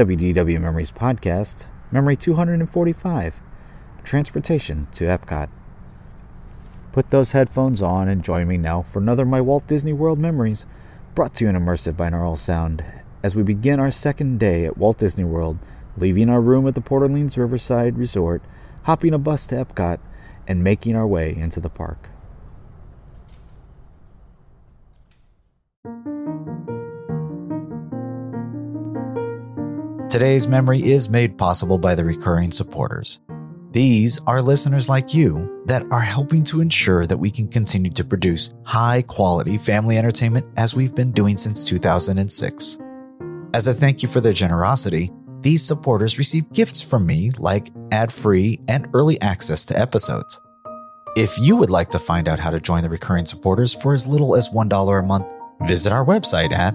WDW Memories Podcast, Memory 245 Transportation to Epcot. Put those headphones on and join me now for another of my Walt Disney World memories, brought to you in immersive binaural sound, as we begin our second day at Walt Disney World, leaving our room at the Port Orleans Riverside Resort, hopping a bus to Epcot, and making our way into the park. Today's memory is made possible by the recurring supporters. These are listeners like you that are helping to ensure that we can continue to produce high quality family entertainment as we've been doing since 2006. As a thank you for their generosity, these supporters receive gifts from me like ad free and early access to episodes. If you would like to find out how to join the recurring supporters for as little as $1 a month, visit our website at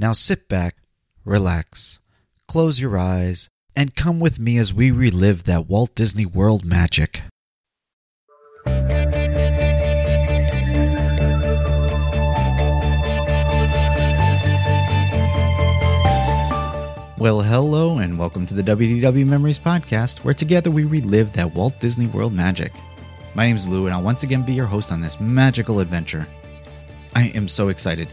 Now sit back, relax, close your eyes, and come with me as we relive that Walt Disney World magic. Well, hello, and welcome to the WDW Memories Podcast, where together we relive that Walt Disney World magic. My name is Lou, and I'll once again be your host on this magical adventure. I am so excited.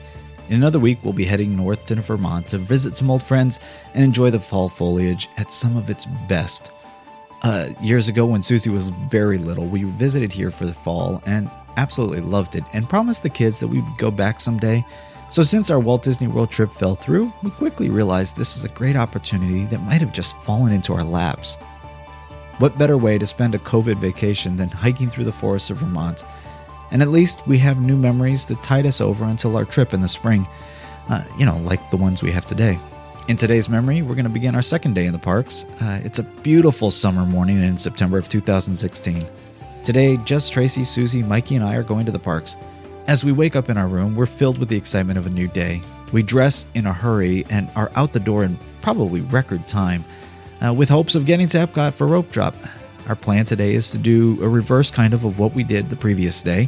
In another week, we'll be heading north to Vermont to visit some old friends and enjoy the fall foliage at some of its best. Uh, years ago, when Susie was very little, we visited here for the fall and absolutely loved it and promised the kids that we would go back someday. So, since our Walt Disney World trip fell through, we quickly realized this is a great opportunity that might have just fallen into our laps. What better way to spend a COVID vacation than hiking through the forests of Vermont? And at least we have new memories to tide us over until our trip in the spring, uh, you know, like the ones we have today. In today's memory, we're going to begin our second day in the parks. Uh, it's a beautiful summer morning in September of 2016. Today, just Tracy, Susie, Mikey, and I are going to the parks. As we wake up in our room, we're filled with the excitement of a new day. We dress in a hurry and are out the door in probably record time, uh, with hopes of getting to Epcot for rope drop. Our plan today is to do a reverse kind of of what we did the previous day,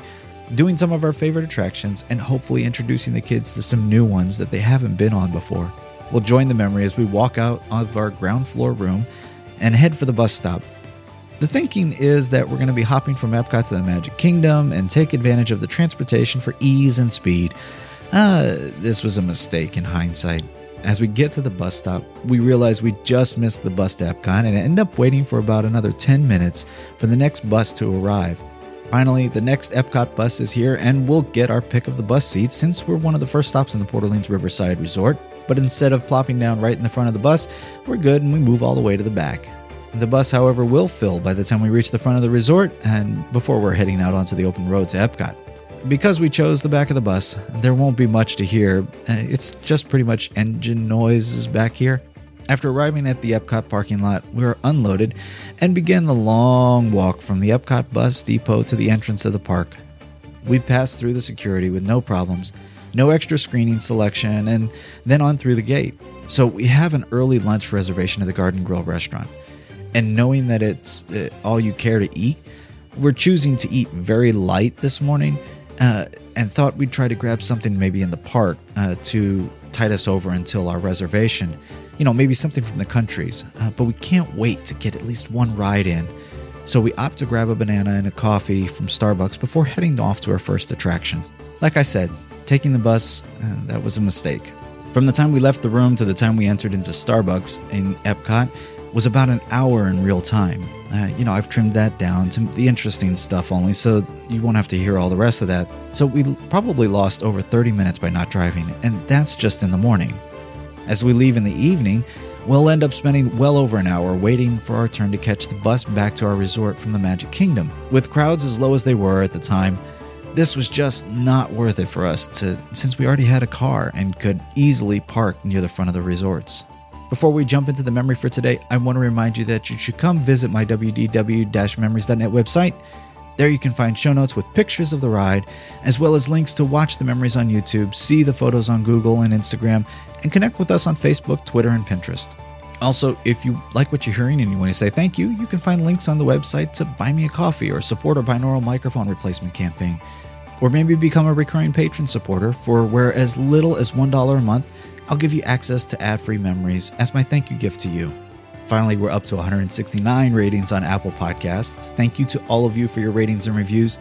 doing some of our favorite attractions and hopefully introducing the kids to some new ones that they haven't been on before. We'll join the memory as we walk out of our ground floor room and head for the bus stop. The thinking is that we're going to be hopping from Epcot to the Magic Kingdom and take advantage of the transportation for ease and speed. Uh, this was a mistake in hindsight. As we get to the bus stop, we realize we just missed the bus to Epcot and end up waiting for about another 10 minutes for the next bus to arrive. Finally, the next Epcot bus is here, and we'll get our pick of the bus seats since we're one of the first stops in the Port Orleans Riverside Resort. But instead of plopping down right in the front of the bus, we're good and we move all the way to the back. The bus, however, will fill by the time we reach the front of the resort and before we're heading out onto the open road to Epcot. Because we chose the back of the bus, there won't be much to hear. Uh, It's just pretty much engine noises back here. After arriving at the Epcot parking lot, we were unloaded and began the long walk from the Epcot bus depot to the entrance of the park. We passed through the security with no problems, no extra screening selection, and then on through the gate. So we have an early lunch reservation at the Garden Grill restaurant. And knowing that it's uh, all you care to eat, we're choosing to eat very light this morning uh, and thought we'd try to grab something maybe in the park uh, to tide us over until our reservation. You know, maybe something from the countries. Uh, but we can't wait to get at least one ride in. So we opt to grab a banana and a coffee from Starbucks before heading off to our first attraction. Like I said, taking the bus, uh, that was a mistake. From the time we left the room to the time we entered into Starbucks in Epcot, was about an hour in real time. Uh, you know, I've trimmed that down to the interesting stuff only, so you won't have to hear all the rest of that. So we probably lost over 30 minutes by not driving, and that's just in the morning. As we leave in the evening, we'll end up spending well over an hour waiting for our turn to catch the bus back to our resort from the Magic Kingdom. With crowds as low as they were at the time, this was just not worth it for us to since we already had a car and could easily park near the front of the resorts. Before we jump into the memory for today, I want to remind you that you should come visit my wdw-memories.net website. There you can find show notes with pictures of the ride, as well as links to watch the memories on YouTube, see the photos on Google and Instagram, and connect with us on Facebook, Twitter, and Pinterest. Also, if you like what you're hearing and you want to say thank you, you can find links on the website to buy me a coffee or support our binaural microphone replacement campaign. Or maybe become a recurring patron supporter for where as little as $1 a month I'll give you access to ad free memories as my thank you gift to you. Finally, we're up to 169 ratings on Apple Podcasts. Thank you to all of you for your ratings and reviews.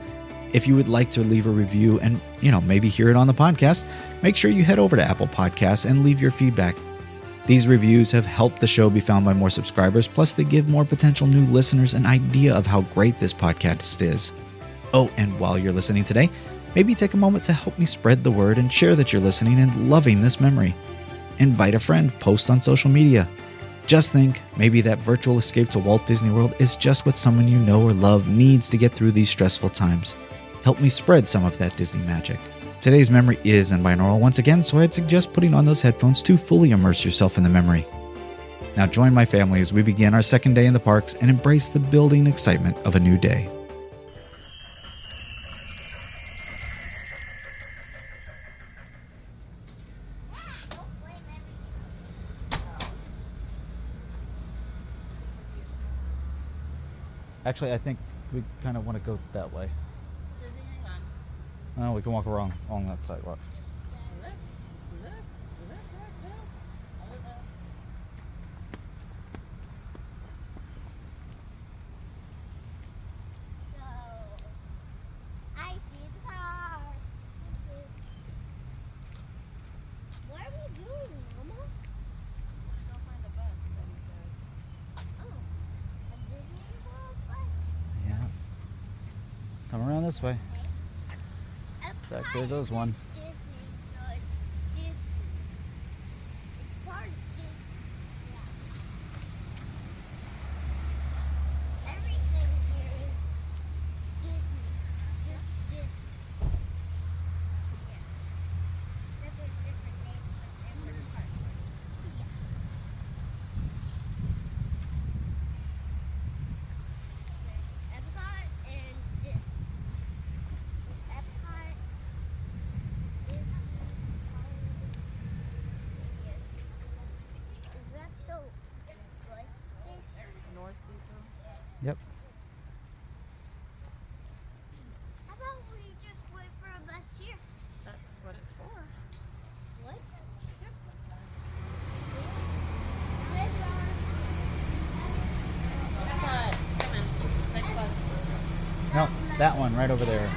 If you would like to leave a review and, you know, maybe hear it on the podcast, make sure you head over to Apple Podcasts and leave your feedback. These reviews have helped the show be found by more subscribers, plus, they give more potential new listeners an idea of how great this podcast is. Oh, and while you're listening today, maybe take a moment to help me spread the word and share that you're listening and loving this memory invite a friend, post on social media. Just think, maybe that virtual escape to Walt Disney World is just what someone you know or love needs to get through these stressful times. Help me spread some of that Disney magic. Today's memory is in binaural once again, so I'd suggest putting on those headphones to fully immerse yourself in the memory. Now join my family as we begin our second day in the parks and embrace the building excitement of a new day. Actually, I think we kind of want to go that way. Susie, hang on. No, we can walk around along that sidewalk. Look, look, look right now. Hold up. So, I see the car. What are we doing, Mama? Go find a bus, Daddy says. Oh, a Disney World bus? Yeah. Come around this way. Back there goes one. Disney, so it's Disney. It's part of Disney. Yeah. Everything here is Disney. Just Disney. Yeah. This is different names for different parts. Yeah. There's Epcot and Disney. Epcot is Is that the bus station? North Depot. Yep. How about we just wait for a bus here? That's what it's for. What? Epcot. Come in. Next bus. No, that one right over there.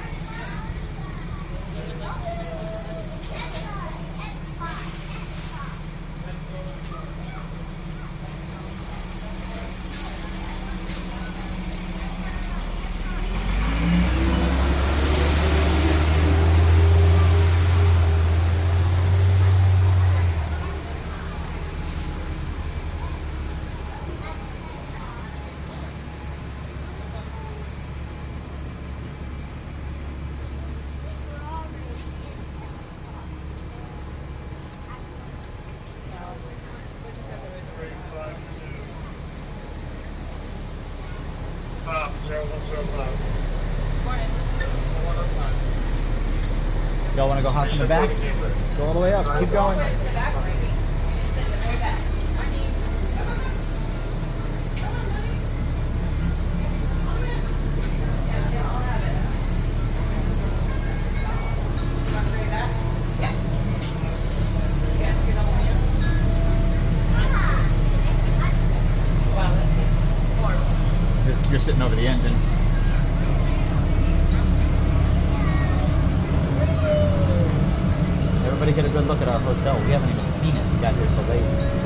Y'all want to go hop in the back? Go all the way up. Keep going. You're, you're sitting over the engine. Everybody get a good look at our hotel. We haven't even seen it. We got here so late.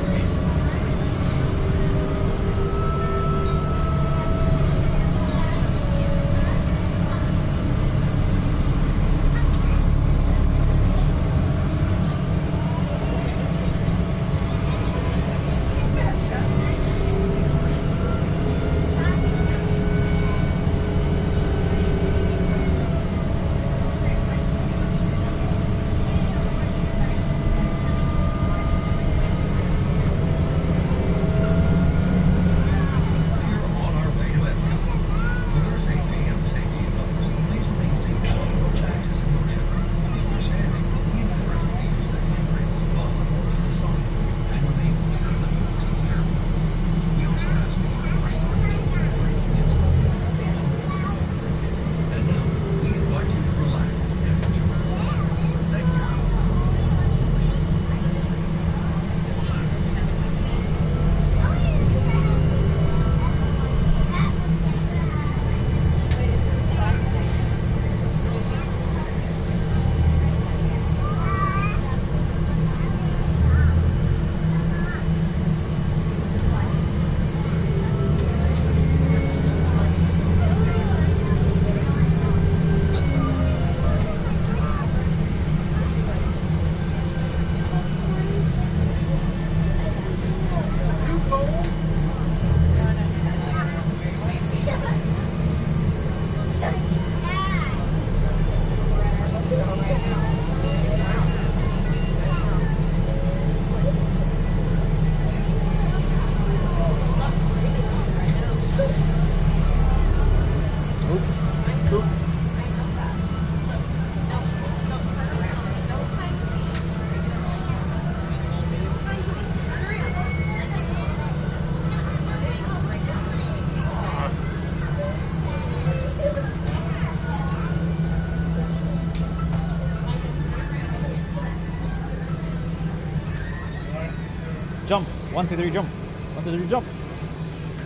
One, two, three, jump. One, two, three, jump.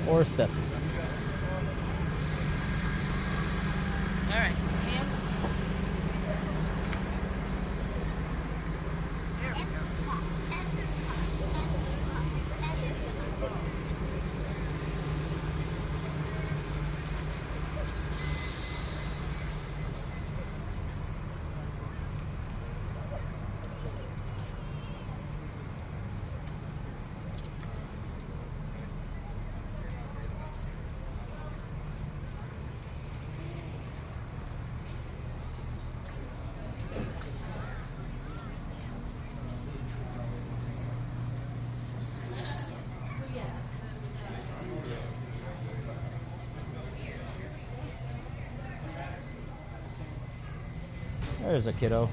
Or step. All right, hands. There's a kiddo.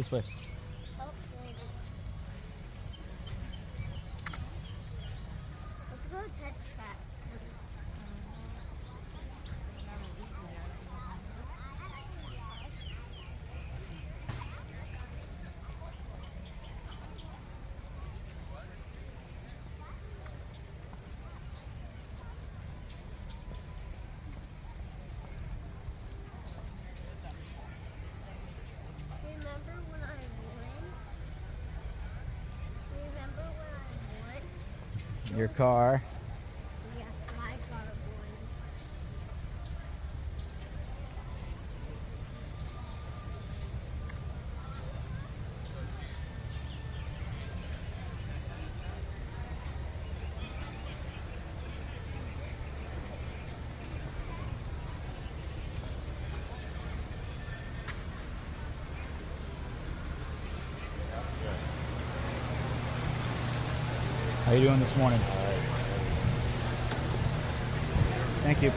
This way. Your car. Yes, my car won. How you doing this morning? Thank you.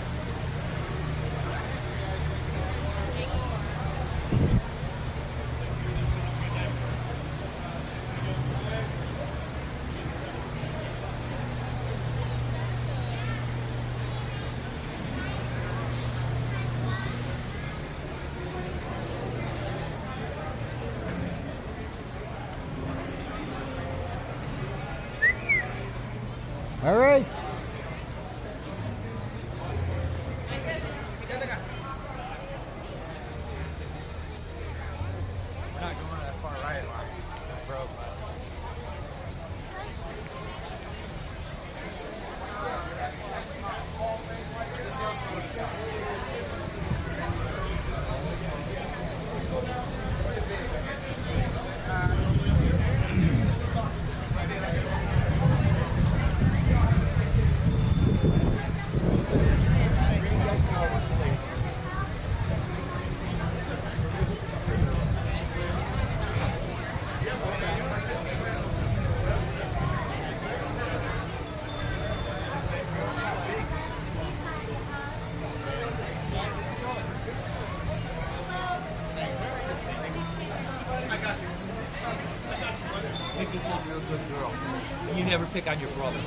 Pick on your brother.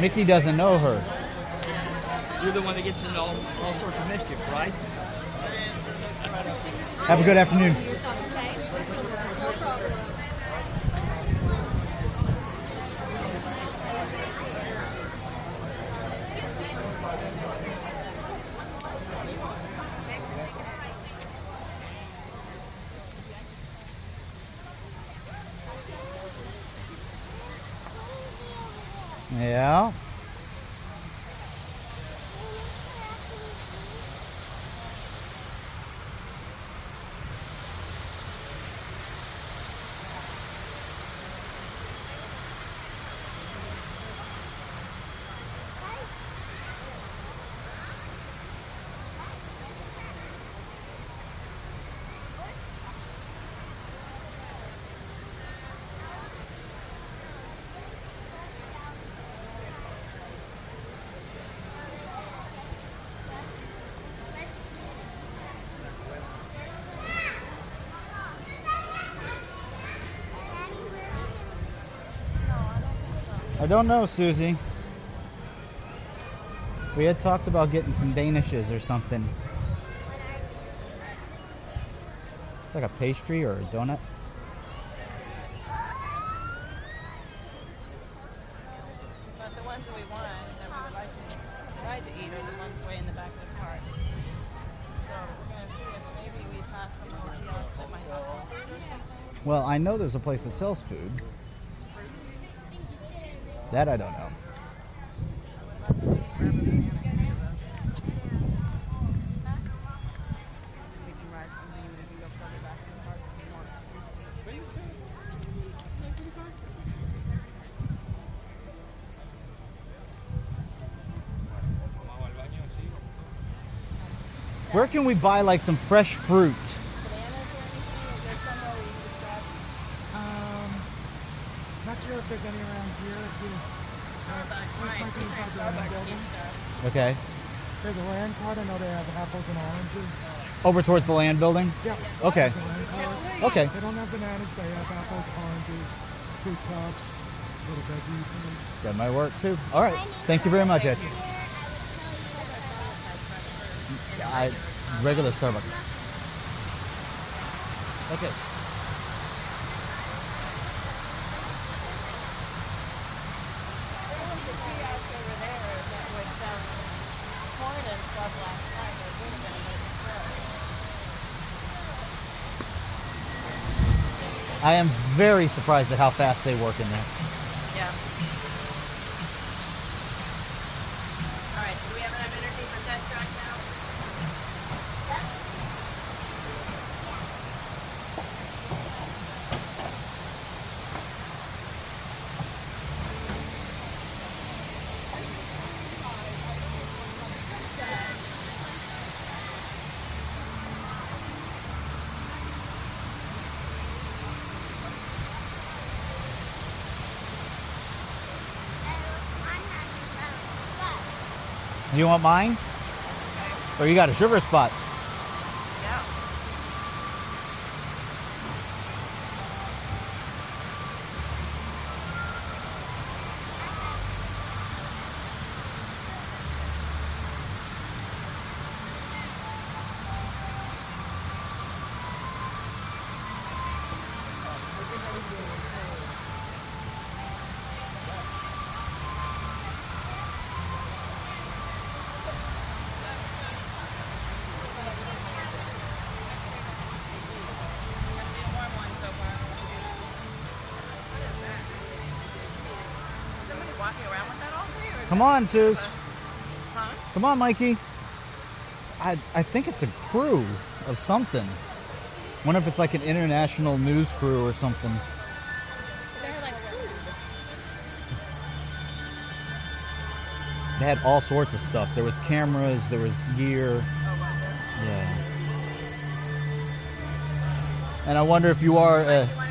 Mickey doesn't know her. You're the one that gets into all, all sorts of mischief, right? Have a good afternoon. Yeah. I don't know, Susie. We had talked about getting some Danishes or something. Like a pastry or a donut. But the ones that we want, that we would like to try to eat, are the ones way in the back of the cart. So we're gonna see if maybe we find somebody else that might have some food or something. Well, I know there's a place that sells food. That I don't know. Where can we buy like some fresh fruit? Bananas or anything? Is there somewhere where you just grab Um, not sure if there's any around here. If you, Starbucks? Right, might be inside the Starbucks building. gets stuff. Okay. there's a land cart. I know they have apples and oranges. Over towards the land building? Yeah. Okay. There's a land cart. Okay. They don't have bananas. They have apples, oranges, fruit cups, little veggie things. That might work too. All right. Thank you very much, Ed. I, regular Starbucks. Okay. There was a kiosk over there that would sell corn and stuff last night. They would have been, but it's closed. I am very surprised at how fast they work in there. Yeah. All right. Do we have enough energy for test track now? You want mine? Or you got a sugar spot? Come on. Huh? Come on, Mikey. I I think it's a crew of something. Wonder if it's like an international news crew or something. Like. They had all sorts of stuff. There was cameras, there was gear. Oh? Yeah. And I wonder if you are. Uh,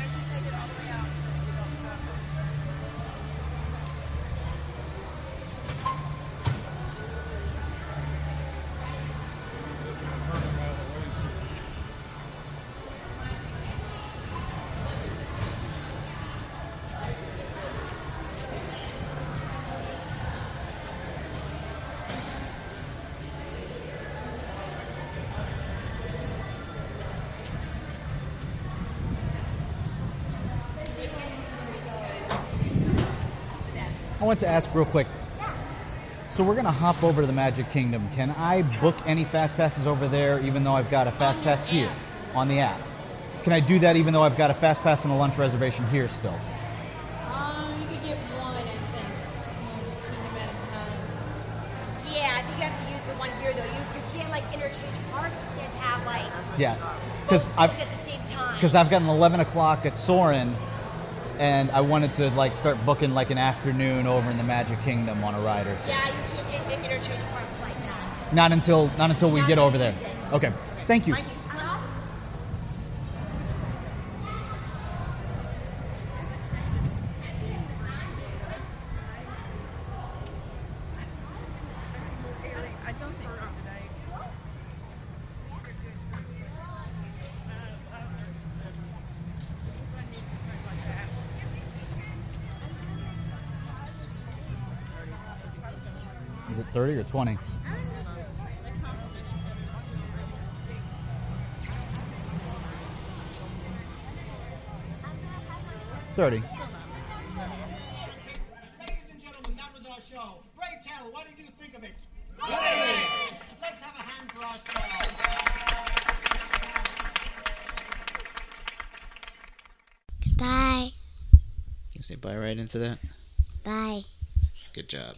to ask real quick. So we're gonna hop over to the Magic Kingdom. Can I book any fast passes over there, even though I've got a fast pass here on the app? Can I do that even though I've got a fast pass and a lunch reservation here still? Um, you could get one, I think. Magic Kingdom at a time. Yeah, I think you have to use the one here though. You you can't like interchange parks. You can't have like Yeah, because I've booked at the same time. because I've got an 11 o'clock at Soarin', and I wanted to like start booking like an afternoon over in the Magic Kingdom on a ride or two. yeah, you can't in- in- interchange parks like that. Not until not until we Not get over there. season. Okay, thank you. Uh-huh. I don't think so. 30 or 20? Thirty. Ladies and gentlemen, that was our show. Bray Taylor, what did you think of it? Great! Let's have a hand for our show. Bye. You say bye right into that. Bye. Good job.